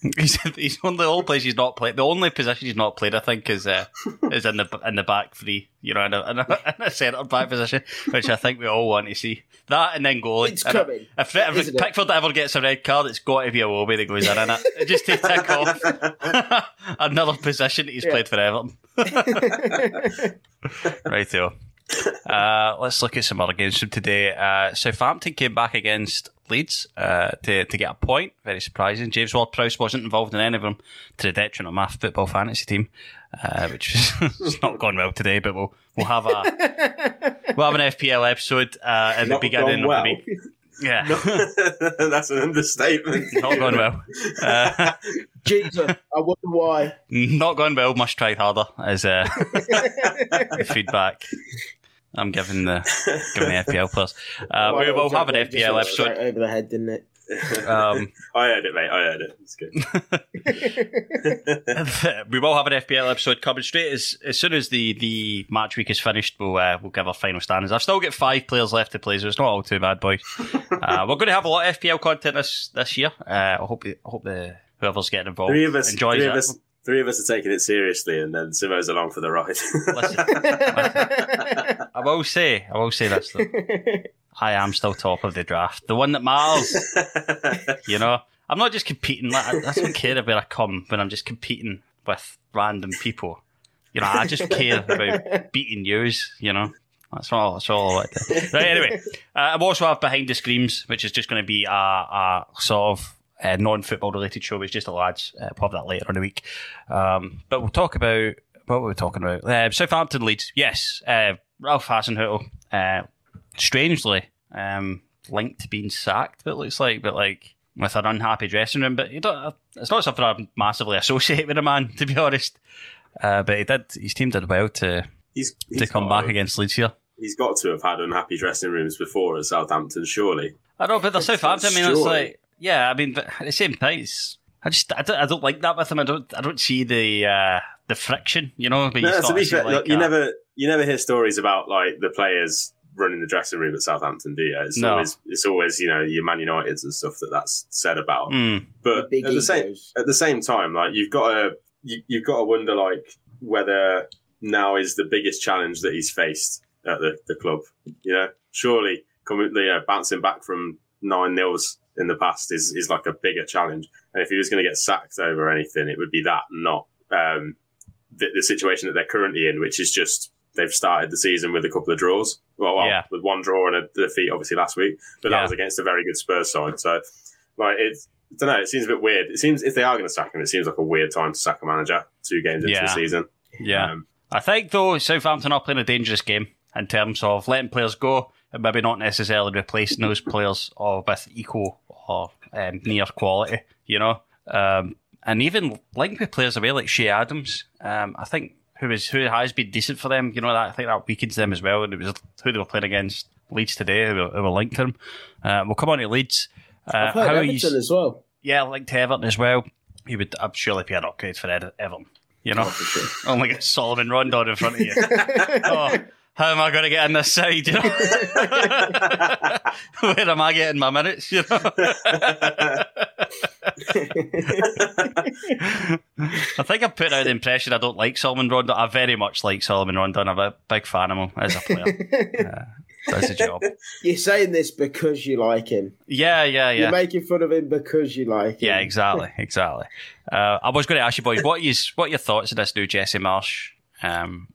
A: he's, he's one of the only places he's not played. The only position he's not played, I think, is uh, is in the in the back three. You know, in a, in a, in a centre back position, which I think we all want to see. That and then goalie.
C: It's
A: And
C: coming,
A: If, if
C: isn't it?
A: Pickford ever gets a red card, it's got to be a Wobie that goes in, in it. Just to tick off another position that he's
C: Yeah.
A: played for Everton. Right, Theo. Uh, let's look at some other games from today. Uh, Southampton came back against Leeds uh, to, to get a point. Very surprising. James Ward-Prowse wasn't involved in any of them to the detriment of my football fantasy team, uh, which has not gone well today. But we'll we'll have a we'll have an FPL episode uh, at the beginning
B: gone
A: of the week. Yeah,
B: That's an understatement.
A: not going well. Uh,
C: Jesus, I wonder why.
A: not going well. Must try harder. As uh, feedback I'm giving the giving the FPL plus. Uh, we will have an FPL episode.
C: Straight over the head, didn't it?
A: Um,
B: I heard it, mate. I heard it. It's good.
A: we will have an FPL episode coming straight as as soon as the, the match week is finished. We'll uh, we'll give our final standings. I've still got five players left to play, so it's not all too bad, boys. uh, we're going to have a lot of FPL content this this year. Uh, I hope I hope the whoever's getting involved
B: Three of us,
A: enjoys
B: three
A: it.
B: of us, three of us are taking it seriously, and then Simo's along for the ride.
A: I will say, I will say this though. I am still top of the draft, the one that matters. you know, I'm not just competing. Like, I, I don't care where I come when I'm just competing with random people. You know, I just care about beating yous. You know, that's all. That's all I want. Right. Anyway, uh, I also have behind the screams, which is just going to be a, a sort of uh, non-football related show. It's just the lads. Uh, we'll have that later in the week. Um, but we'll talk about what were we talking about? Uh, Southampton Leeds. Yes, uh, Ralph Hasenhüttl. Uh, strangely, um, linked to being sacked. It looks like, but like with an unhappy dressing room. But you don't. It's not something I massively associate with a man, to be honest. Uh, but he did. His team did well to
B: He's,
A: to
B: he's
A: come back
B: to-
A: against Leeds here.
B: He's got to have had unhappy dressing rooms before at Southampton, surely.
A: I know, but they're Southampton. I mean, it's like, yeah. I mean, but at the same time, it's, I just, I don't, I don't like that with them. I don't, I don't see the, uh, the friction. You know, but you
B: No,
A: start
B: to be fair,
A: like,
B: you
A: uh,
B: never you never hear stories about like the players running the dressing room at Southampton, do you? It's
A: No.
B: always it's always you know your Man Uniteds and stuff that that's said about.
A: Mm.
B: But
C: big
B: at the same at the same time, like you've got to you, you've got to wonder like whether now is the biggest challenge that he's faced at the, the club. You know, surely coming you know, bouncing back from nine nils in the past is is like a bigger challenge. And if he was going to get sacked over anything, it would be that, not um, the, the situation that they're currently in, which is just they've started the season with a couple of draws. Well, well
A: Yeah.
B: with one draw and a defeat, obviously last week, but
A: Yeah.
B: that was against a very good Spurs side. So, like, it's I don't know. It seems a bit weird. It seems if they are going to sack him, it seems like a weird time to sack a manager two games into
A: Yeah.
B: the season.
A: Yeah.
B: Um,
A: I think though Southampton are playing a dangerous game in terms of letting players go and maybe not necessarily replacing those players or with equal or um, near quality, you know. Um, and even linked with players away like Che Adams, um, I think who is who has been decent for them. You know that I think that weakens them as well. And it was who they were playing against Leeds today who were, who were linked to him. Uh, we'll come on to Leeds. Uh, how
C: Everton as well.
A: yeah, linked to Everton as well. He would I'm surely be an upgrade for Everton. You know, only get Solomon Rondon in front of you. oh, how am I going to get in this side? You know, where am I getting my minutes? You know, I think I've put out the impression I don't like Solomon Rondon. I very much like Solomon Rondon. I'm a big fan of him as a player. Uh, does the job.
C: You're saying this because you like him.
A: Yeah, yeah, yeah.
C: You're making fun of him because you like him.
A: Yeah, exactly, exactly. Uh, I was going to ask you boys, what is what are your thoughts of this new Jesse Marsch um,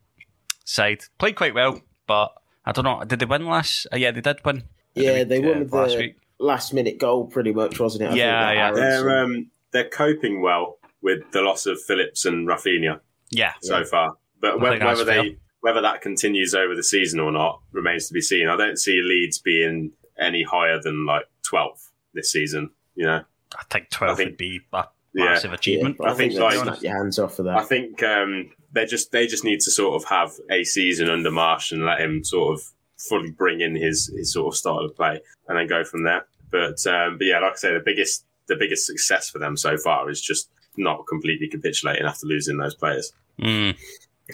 A: side? Played quite well, but I don't know. Did they win last? Uh, yeah, they did win.
C: Yeah, they
A: uh,
C: won with
A: last
C: the
A: week.
C: last minute goal, pretty much, wasn't it? I
A: Yeah, yeah.
B: they're um, they're coping well with the loss of Phillips and Raphinha
A: Yeah,
B: so far, but
A: I
B: whe-
A: think that's
B: whether they
A: fair.
B: whether that continues over the season or not remains to be seen. I don't see Leeds being any higher than like 12th this season. You know,
A: I think twelve
B: I think-
A: would be a
B: Yeah.
A: massive achievement.
C: Yeah, I,
B: I think,
C: think,
B: like-
C: like, snap your hands off of that.
B: I think um, they just they just need to sort of have a season under Marsch and let him sort of fully bring in his his sort of style of play and then go from there. But um, but yeah, like I say, the biggest the biggest success for them so far is just not completely capitulating after losing those players.
A: Mm.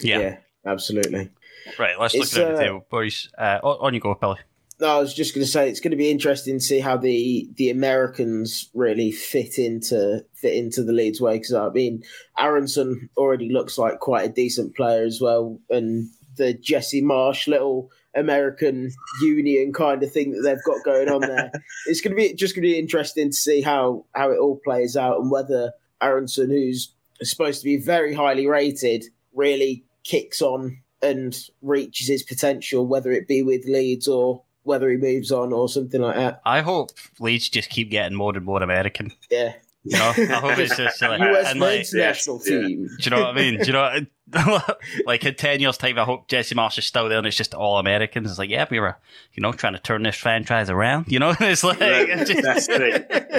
A: Yeah.
C: yeah, absolutely.
A: right. Let's
C: It's,
A: look at the
C: uh,
A: table, boys. Uh, on on you go, Billy.
C: I was just going to say it's going to be interesting to see how the the Americans really fit into fit into the Leeds way because I mean Aaronson already looks like quite a decent player as well, and the Jesse Marsch little American Union kind of thing that they've got going on there. it's going to be just going to be interesting to see how how it all plays out and whether Aaronson, who's supposed to be very highly rated, really kicks on and reaches his potential, whether it be with Leeds or whether he moves on or something like that.
A: I hope Leeds just keep getting more and more American.
C: Yeah.
A: You know, I hope it's just like,
C: US uh,
A: and like,
C: national
B: yeah.
C: team.
A: Do you know what I mean? Do you know, like in ten years' time, I hope Jesse Marsch is still there, and it's just all Americans. It's like, yeah, we were, you know, trying to turn this franchise around. You know, it's like,
B: the
A: it's just-
B: best thing,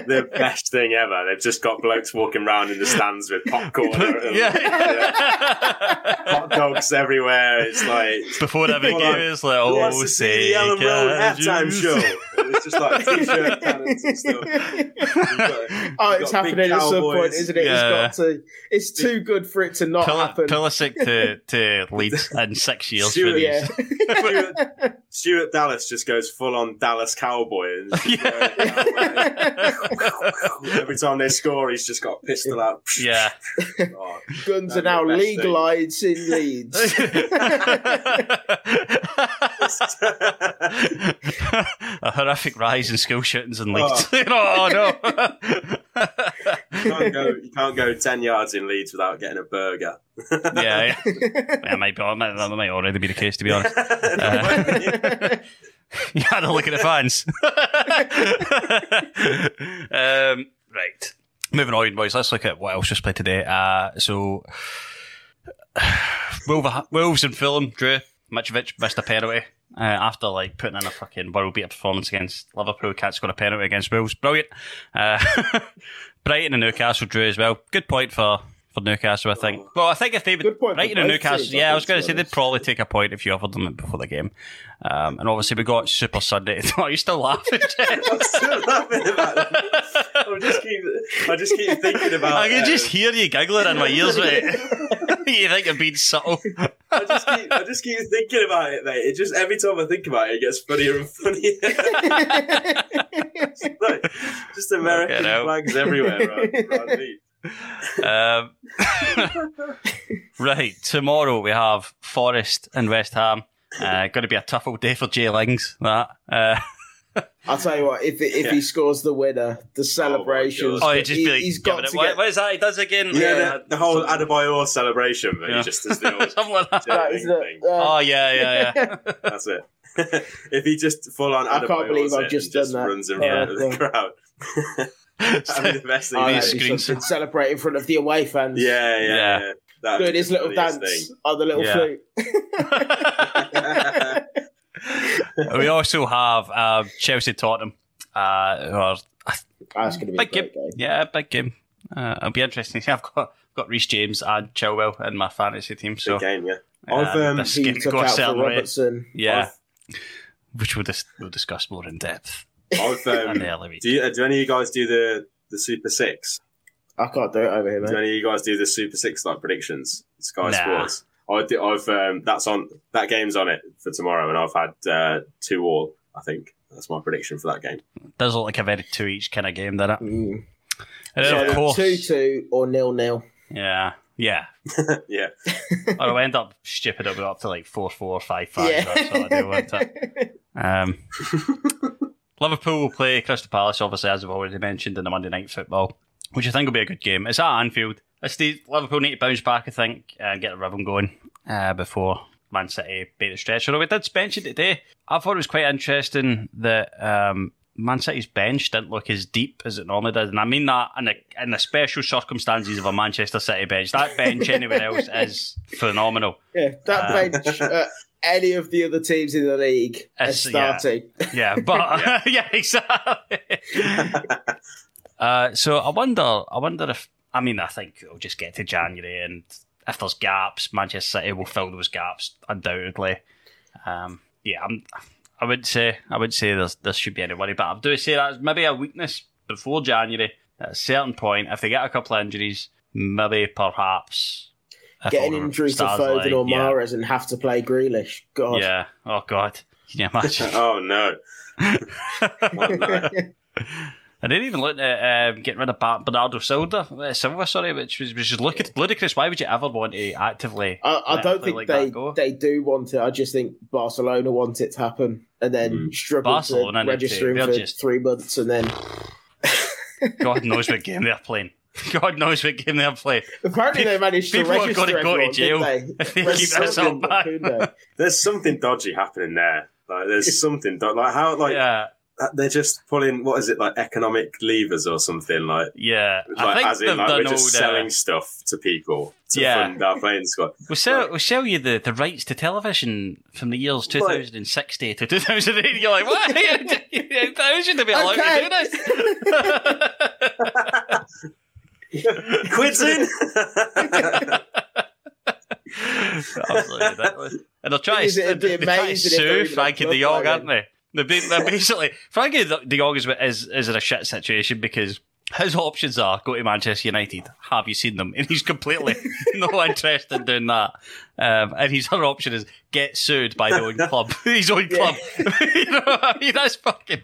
B: the best thing ever. They've just got blokes walking around in the stands with popcorn, and-
A: yeah.
B: hot dogs everywhere. It's like
A: Before every
B: Who
A: game, it's like,
B: wants
A: oh,
B: to see
A: say,
B: the Elland Road halftime show? It's just like t-shirt cannons and stuff.
C: oh, it's happening at some point, isn't it?
A: Yeah.
C: It's got to. It's too good for it to not
A: Pull-
C: happen.
A: Pulisic to, to Leeds in six years for
B: Stuart,
A: these.
B: Stuart, Stuart Dallas just goes full on Dallas cowboy. And just wearing a cowboy. Every time they score, he's just got a pistol out.
A: Yeah.
B: Oh,
C: Guns are now
B: be thing.
C: legalised in Leeds.
A: a horrific rise in school shootings in Leeds.
B: Oh.
A: oh no.
B: you, can't go, you can't go 10 yards in Leeds without getting a burger.
A: Yeah, yeah. yeah might be, that might, that already be the case, to be honest. Uh, you had a look at the fans. um, right. Moving on, boys. Let's look at what else just played today. Uh, so, Wolves and Fulham drew. Mitrovic missed a penalty uh, after like putting in a fucking world beater performance against Liverpool. Can't score a penalty against Wolves. Brilliant. Uh, Brighton and Newcastle drew as well. Good point for. For Newcastle, I think. Well, I think if they would and
C: both
A: Newcastle, yeah, I was going
C: to
A: say they'd probably take a point if you offered them it before the game. Um, and obviously, we got Super Sunday. Are you still laughing?
B: I'm still laughing about that. I just keep, I just keep thinking about.
A: I can
B: uh,
A: just hear you giggling in my ears, mate. you think I'm being subtle?
B: I just keep, I just keep thinking about it, mate. It just every time I think about it, it gets funnier and funnier. It's like, just American flags everywhere, right? Around me.
A: Um, right, tomorrow we have Forest and West Ham. Uh, going to be a tough old day for Jay Lings. That. Uh,
C: I'll tell you what, if if he scores the winner, the celebrations.
A: oh, he just
C: he,
A: be like,
C: has got
A: it.
C: to
A: What,
C: get.
A: what is that he does again?
B: Yeah,
A: Uh,
B: the, the whole Adebayor celebration, but
A: Yeah.
B: he just does the old
A: Something like that.
B: Jay
C: isn't it?
B: thing.
C: Uh,
A: Oh yeah, yeah, yeah.
B: That's it. if he just full on
C: I can't believe I've just
B: and
C: done that.
B: runs in
C: Yeah.
B: front of the crowd. That'd be the best thing.
C: Oh,
B: to
C: that'd be something. Celebrate in front of the away fans.
B: Yeah, yeah,
A: Yeah.
B: yeah. That'd
C: Doing his little dance
B: thing.
C: on the little
A: Yeah.
C: flute.
A: we also have uh, Chelsea Tottenham. Uh, who are
C: That's going to be
A: big
C: a great
A: game.
C: game.
A: Yeah, big game. Uh, it'll be interesting. to see. I've got got Reece James and Chilwell in my fantasy team, so
B: Good game, yeah.
A: uh,
B: I've, um,
A: this
C: He
A: game
C: took out for
A: certain way.
C: Robertson.
A: Yeah, which we'll, dis- we'll discuss more in depth.
B: I've, um,
A: the early week.
B: do, you, uh, do any of you guys do the, the Super Six?
C: I can't do it over here,
B: Do any of you guys do the Super Six like predictions? Sky
A: Nah.
B: Sports. I do, I've um, that's on that game's on it for tomorrow, and I've had uh, two all. I think that's my prediction for that game.
A: does look like a very two each kind of game, doesn't it?
C: Mm.
A: And then, of
C: So
A: course,
C: two two or nil nil.
A: yeah, yeah.
B: yeah,
A: or I'll end up stupid. It'll be up to like four four five five.
C: Yeah.
A: That sort of deal, won't it? Um, Liverpool will play Crystal Palace, obviously, as we've already mentioned in the Monday Night Football, which I think will be a good game. It's at Anfield. It's the Liverpool need to bounce back, I think, and get the rhythm going uh, before Man City beat the stretch. Although we did mention today, I thought it was quite interesting that um, Man City's bench didn't look as deep as it normally does, and I mean that in the in the special circumstances of a Manchester City bench. That bench anywhere else is phenomenal.
C: Yeah, that
A: Uh,
C: bench. Uh, any of the other teams in the league are
A: It's- yeah.
C: starting.
A: Yeah, but yeah, exactly. uh, so I wonder, I wonder if I mean, I think it'll just get to January, and if there's gaps, Manchester City will fill those gaps undoubtedly. Um, yeah, I'm, I would say, I would say there's there should be any worry, but I do say that maybe a weakness before January. At a certain point, if they get a couple of injuries, maybe perhaps
C: Get an injury to
A: stars
C: Foden
A: align,
C: or
A: yeah.
C: Mahrez and have to play Grealish. God.
A: Yeah. Oh God. Can you imagine?
B: oh no.
A: I didn't even look at um, getting rid of Bar- Bernardo Silva, uh, Silva, sorry, which was, which is look ludicrous. Why would you ever want to actively?
C: I, I don't think
A: like
C: they they do want it. I just think Barcelona want it to happen and then struggle
A: Mm. Barcelona
C: to register
A: to.
C: him
A: They're
C: for
A: just-
C: three months and then
A: God knows what game they're playing. God knows what game they're playing.
C: apparently they managed to
A: People are
C: register
A: going to go to jail
C: didn't
A: if
C: they?
A: they keep
C: Register
A: this up
C: everyone but Koundé.
B: There's something dodgy happening there. Like there's something do- like how like
A: Yeah, uh,
B: they're just pulling what is it like economic levers or something like
A: yeah. I
B: like
A: think
B: as in
A: they've
B: like
A: done
B: we're just
A: all
B: selling
A: the.
B: stuff to people to
A: Yeah.
B: fund our playing squad.
A: We'll sell, we'll sell you the, the rights to television from the years 2060 to 2008. You're like, what? How should they be allowed
C: Okay.
A: to do this?
B: Quits in.
A: Absolutely ridiculous. And they're trying to,
C: it- it'd be
A: they're trying to
C: amazing
A: sue
C: Frenkie
A: de Jong, aren't they? They're, basically Frenkie De de Jong is, is is in a shit situation because his options are go to Manchester United. Have you seen them? And he's completely no interest in doing that. Um, and his other option is get sued by the own club, his own club. you know what I mean? That's fucking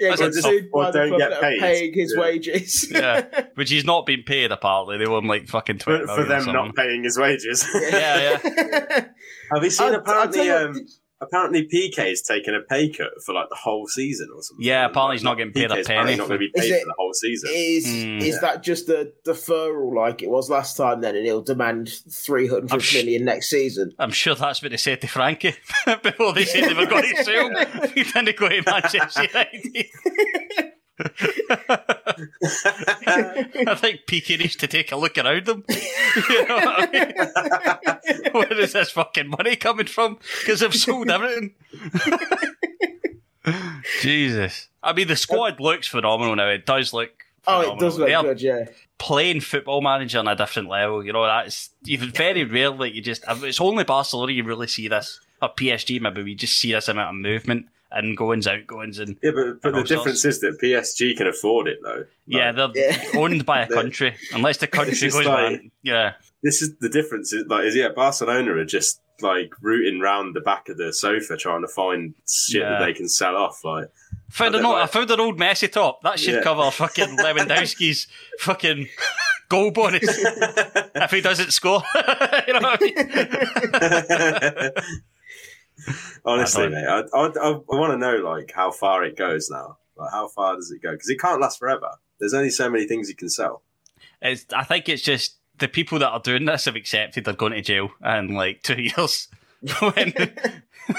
C: Yeah,
A: That's
C: get
A: a-
C: sued
B: or
C: by the
B: don't
C: club
B: get
C: that
B: paid.
C: paying his
B: Yeah.
C: wages.
A: yeah, which he's not been paid. Apparently, they owe him like fucking twenty
B: For, for
A: million or
B: them not paying his wages.
A: Yeah, yeah.
B: Have you seen
C: I'll- I'll
B: apparently
C: tell you what,
B: um,
C: did-
B: apparently Piqué's taken a pay cut for like the whole season or something?
A: Yeah, apparently he's not getting paid a
B: Piqué's apparently
A: penny.
B: not going to be paid
C: it-
B: for the whole season.
C: Is
A: Mm.
C: is that just a deferral like it was last time then, and he'll demand three
A: I'm
C: hundred
A: sh-
C: next season?
A: I'm sure that's what they said to Frenkie before they said they were going to sue him. He didn't go to Manchester United. I think Piqué needs to take a look around them. You know what I mean? Where is this fucking money coming from? Because they've sold everything. Jesus. I mean, the squad looks phenomenal now. It does look.
C: Oh, it does look
A: They are
C: good, yeah.
A: playing football manager on a different level. You know, that's even very rare. Like you just, it's only Barcelona you really see this, or PSG maybe. We just see this amount of movement and goings, outgoings, and
B: Yeah, but, but
A: and
B: the difference
A: sorts.
B: is that PSG can afford it though.
A: yeah, they're
C: Yeah.
A: owned by a country. Unless the country goes
B: like-
A: man, yeah,
B: this is the difference. Is like, is yeah, Barcelona are just like rooting round the back of the sofa trying to find shit
A: Yeah.
B: that they can sell off. Like,
A: found
B: I
A: an
B: don't
A: I found an old Messi top that should
B: Yeah.
A: cover fucking Lewandowski's fucking goal bonus if he doesn't score. you know what I mean?
B: honestly,
A: I
B: mate, I, I, I, want to know like how far it goes now. Like, how far does it go? Because it can't last forever. There's only so many things you can sell.
A: It's, I think it's just the people that are doing this have accepted they're going to jail in like two years. when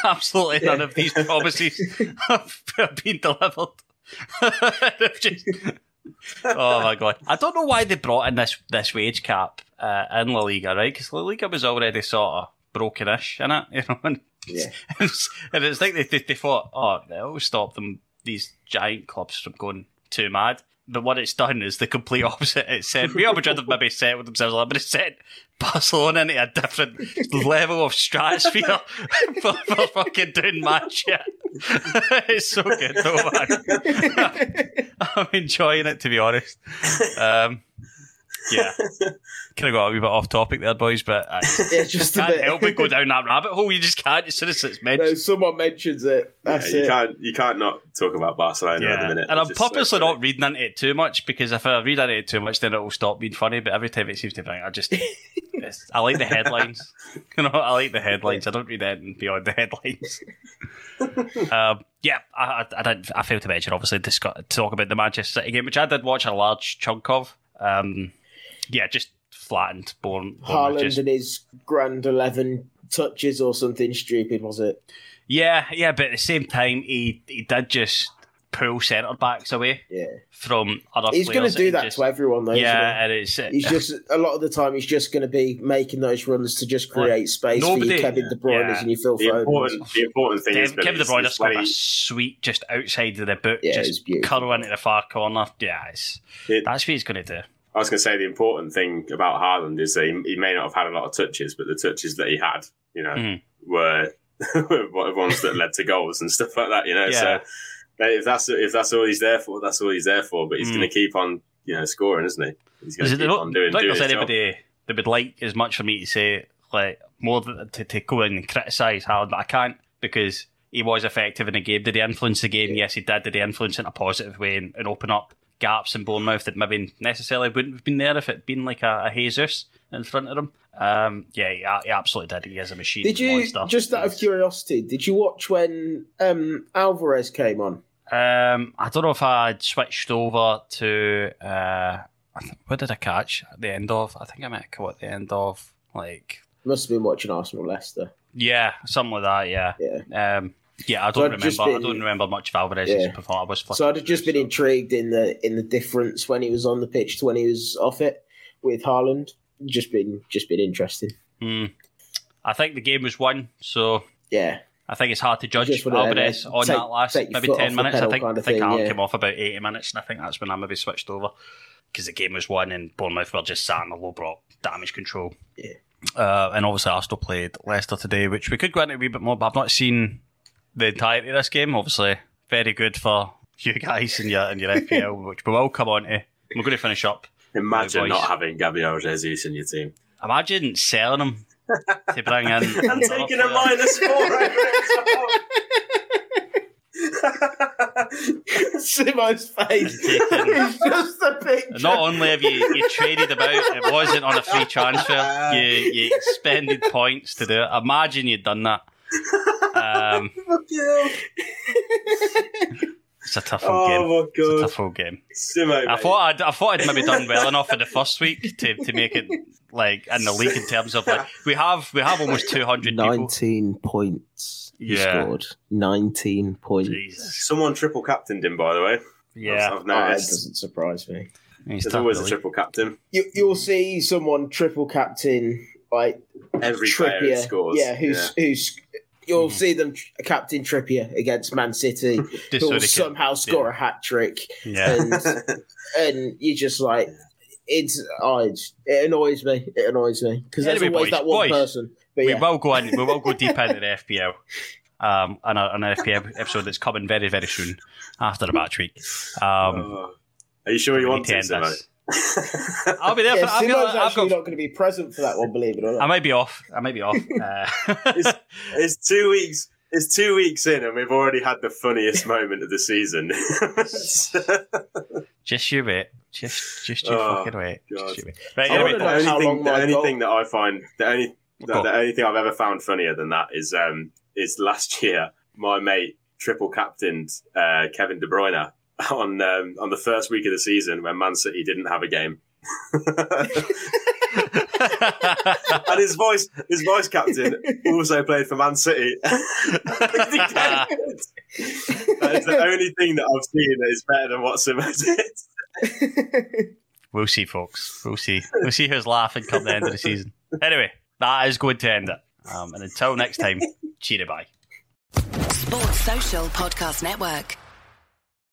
A: absolutely none of these promises have been delivered. Just- oh my god! I don't know why they brought in this this wage cap uh, in La Liga, right? Because La Liga was already sort of broken-ish in it, you know. And,
C: Yeah.
A: it's, and it's like they, they, they thought, oh, that'll stop them these giant clubs from going too mad. But what it's done is the complete opposite. It said Real Madrid have maybe set with themselves up, but it set Barcelona into a different level of stratosphere for, for fucking doing mad shit. it's so good, though, man. I'm enjoying it, to be honest. Um, yeah. Kind of got a wee bit off topic there, boys, but I
C: Yeah, just a
A: can't help but go down that rabbit hole. You just can't as soon as it's
C: No,
A: mentioned.
C: someone mentions it.
B: Yeah, you
C: it.
B: can't you can't not talk about Barcelona at the minute.
A: And I'm
B: It's just so
A: purposely not reading into it too much because if I read into it too much, then it will stop being funny. But every time it seems to be, I just I like the headlines. you know, I like the headlines. I don't read anything beyond the headlines. um, yeah, I, I, I didn't. I failed to mention obviously to talk about the Manchester City game, which I did watch a large chunk of. Um, yeah, just flattened. Born, born
C: Haaland
A: just,
C: and his grand eleven touches or something stupid, was it?
A: yeah, yeah, but at the same time, he he did just pull centre backs away
C: Yeah.
A: from other.
C: He's going to do that
A: just-
C: to everyone, though.
A: Yeah,
C: isn't
A: and it's?
C: He's just a lot of the time. He's just going to be making those runs to just create space for
A: nobody-
C: your Kevin De Bruyne
A: yeah.
C: and your Phil
B: The
C: Foden's.
B: important, the important thing is
A: Kev,
B: that
A: Kevin De
B: it's-
A: Bruyne
B: it's
A: scored
B: when
A: a sweet just outside of the boot,
C: Yeah,
A: just
C: beautiful.
A: curl into the far corner. Yeah, it's,
B: It-
A: that's what he's going to do.
B: I was going to say the important thing about Haaland is that he, he may not have had a lot of touches, but the touches that he had, you know,
A: Mhm.
B: were were ones that led to goals and stuff like that. You know,
A: Yeah.
B: so if that's if that's all he's there for, that's all he's there for. But he's
A: Mm.
B: going to keep on, you know, scoring, isn't he? He's going to keep on doing,
A: like
B: doing
A: there's
B: his job.
A: anybody that would like as much for me to say, like, more than to, to go in and criticise Haaland, but I can't because he was effective in the game. Did he influence the game? Yes, he did. Did he influence it in a positive way and, and open up gaps in Bournemouth that maybe necessarily wouldn't have been there if it had been like a, a Jesus in front of him? Um, yeah, he, he absolutely did. He is a machine.
C: Did you
A: monster.
C: just out of curiosity? Did you watch when um, Alvarez came on?
A: Um, I don't know if I switched over to uh, what did I catch at the end of? I think I might caught at the end of like
C: Must have been watching Arsenal Leicester.
A: yeah, something like that. Yeah,
C: Yeah.
A: um, yeah. I don't
C: I'd
A: remember.
C: been-
A: I don't remember much of Alvarez's
C: Yeah.
A: performance. I was flicking
C: So I'd have just been
A: so-
C: intrigued in the in the difference when he was on the pitch to when he was off it with Haaland. Just been just been interesting.
A: Hmm. I think the game was won, so
C: Yeah.
A: I think it's hard to judge
C: wanna, uh,
A: Alvarez on
C: take-
A: that last maybe ten minutes. I think
C: kind
A: I think Haaland
C: yeah.
A: came off about eighty minutes, and I think that's when I maybe switched over because the game was won and Bournemouth were just sat in the low block damage control.
C: Yeah.
A: Uh, and obviously Arsenal played Leicester today, which we could go into a wee bit more, but I've not seen the entirety of this game. Obviously, very good for you guys and your and your FPL, which we will come on to. We're going to finish up.
B: Imagine not having Gabriel Jesus in your team.
A: Imagine selling him to bring in
B: and taking a minus four.
C: Simo's face. It's just a picture.
A: Not only have you, you traded about, it wasn't on a free transfer. You you expended points to do it. Imagine you'd done that. Um,
B: Fuck you.
A: it's a tough old game.
B: Oh my
A: It's a tough old game.
B: Simo,
A: I
B: mate.
A: thought I'd, I thought I'd maybe done well enough in the first week to, to make it like in the league in terms of like we have we have almost two hundred people.
C: 19 points he
A: Yeah.
C: scored. 19 points.
A: Jesus.
B: Someone triple captained him, by the way.
A: Yeah,
B: I've
C: Oh, that
B: noticed.
C: doesn't surprise me.
A: He's
B: There's always
A: of
B: a triple captain.
C: You, you'll see someone triple captain like
B: Every player scores.
C: Yeah, who's who's you'll see them captain Trippier against Man City,
A: Just
C: who
A: so
C: will somehow score a hat trick.
A: Yeah,
C: and and you just like it's oh, it's, it annoys me. It annoys me because there's always
A: boys,
C: that one
A: boys,
C: person. But
A: we
C: yeah,
A: will go in. We will go deep into the FPL. Um, on, an FPL episode that's coming very very soon after the match week. Um,
B: Oh. Are you sure you want to,
A: need to end
B: Simo?
A: this. I'll be there.
C: yeah
A: For, I've
C: Simo's
A: got, I've
C: actually
A: got,
C: not going to be present for that one. Believe it or not.
A: I
C: not.
A: might be off. I might be off. Uh,
B: It's, it's two weeks. It's two weeks in, and we've already had the funniest moment of the season.
A: just you wait. Just just you
B: Oh,
A: fucking wait. Just you wait. Right.
C: I
A: Anyway,
C: wanna
B: the
C: know
B: only
C: how
B: thing, the only thing that I find, the only, the, the only thing I've ever found funnier than that is, um, is last year my mate triple captained uh, Kevin De Bruyne on um, on the first week of the season when Man City didn't have a game. and his voice, his voice captain also played for Man City. that is the only thing that I've seen that is better than what Simo did.
A: We'll see, folks. We'll see. We'll see who's laughing come the end of the season. Anyway, that is going to end it. Um, and until next time, cheery bye.
F: Sports Social Podcast Network.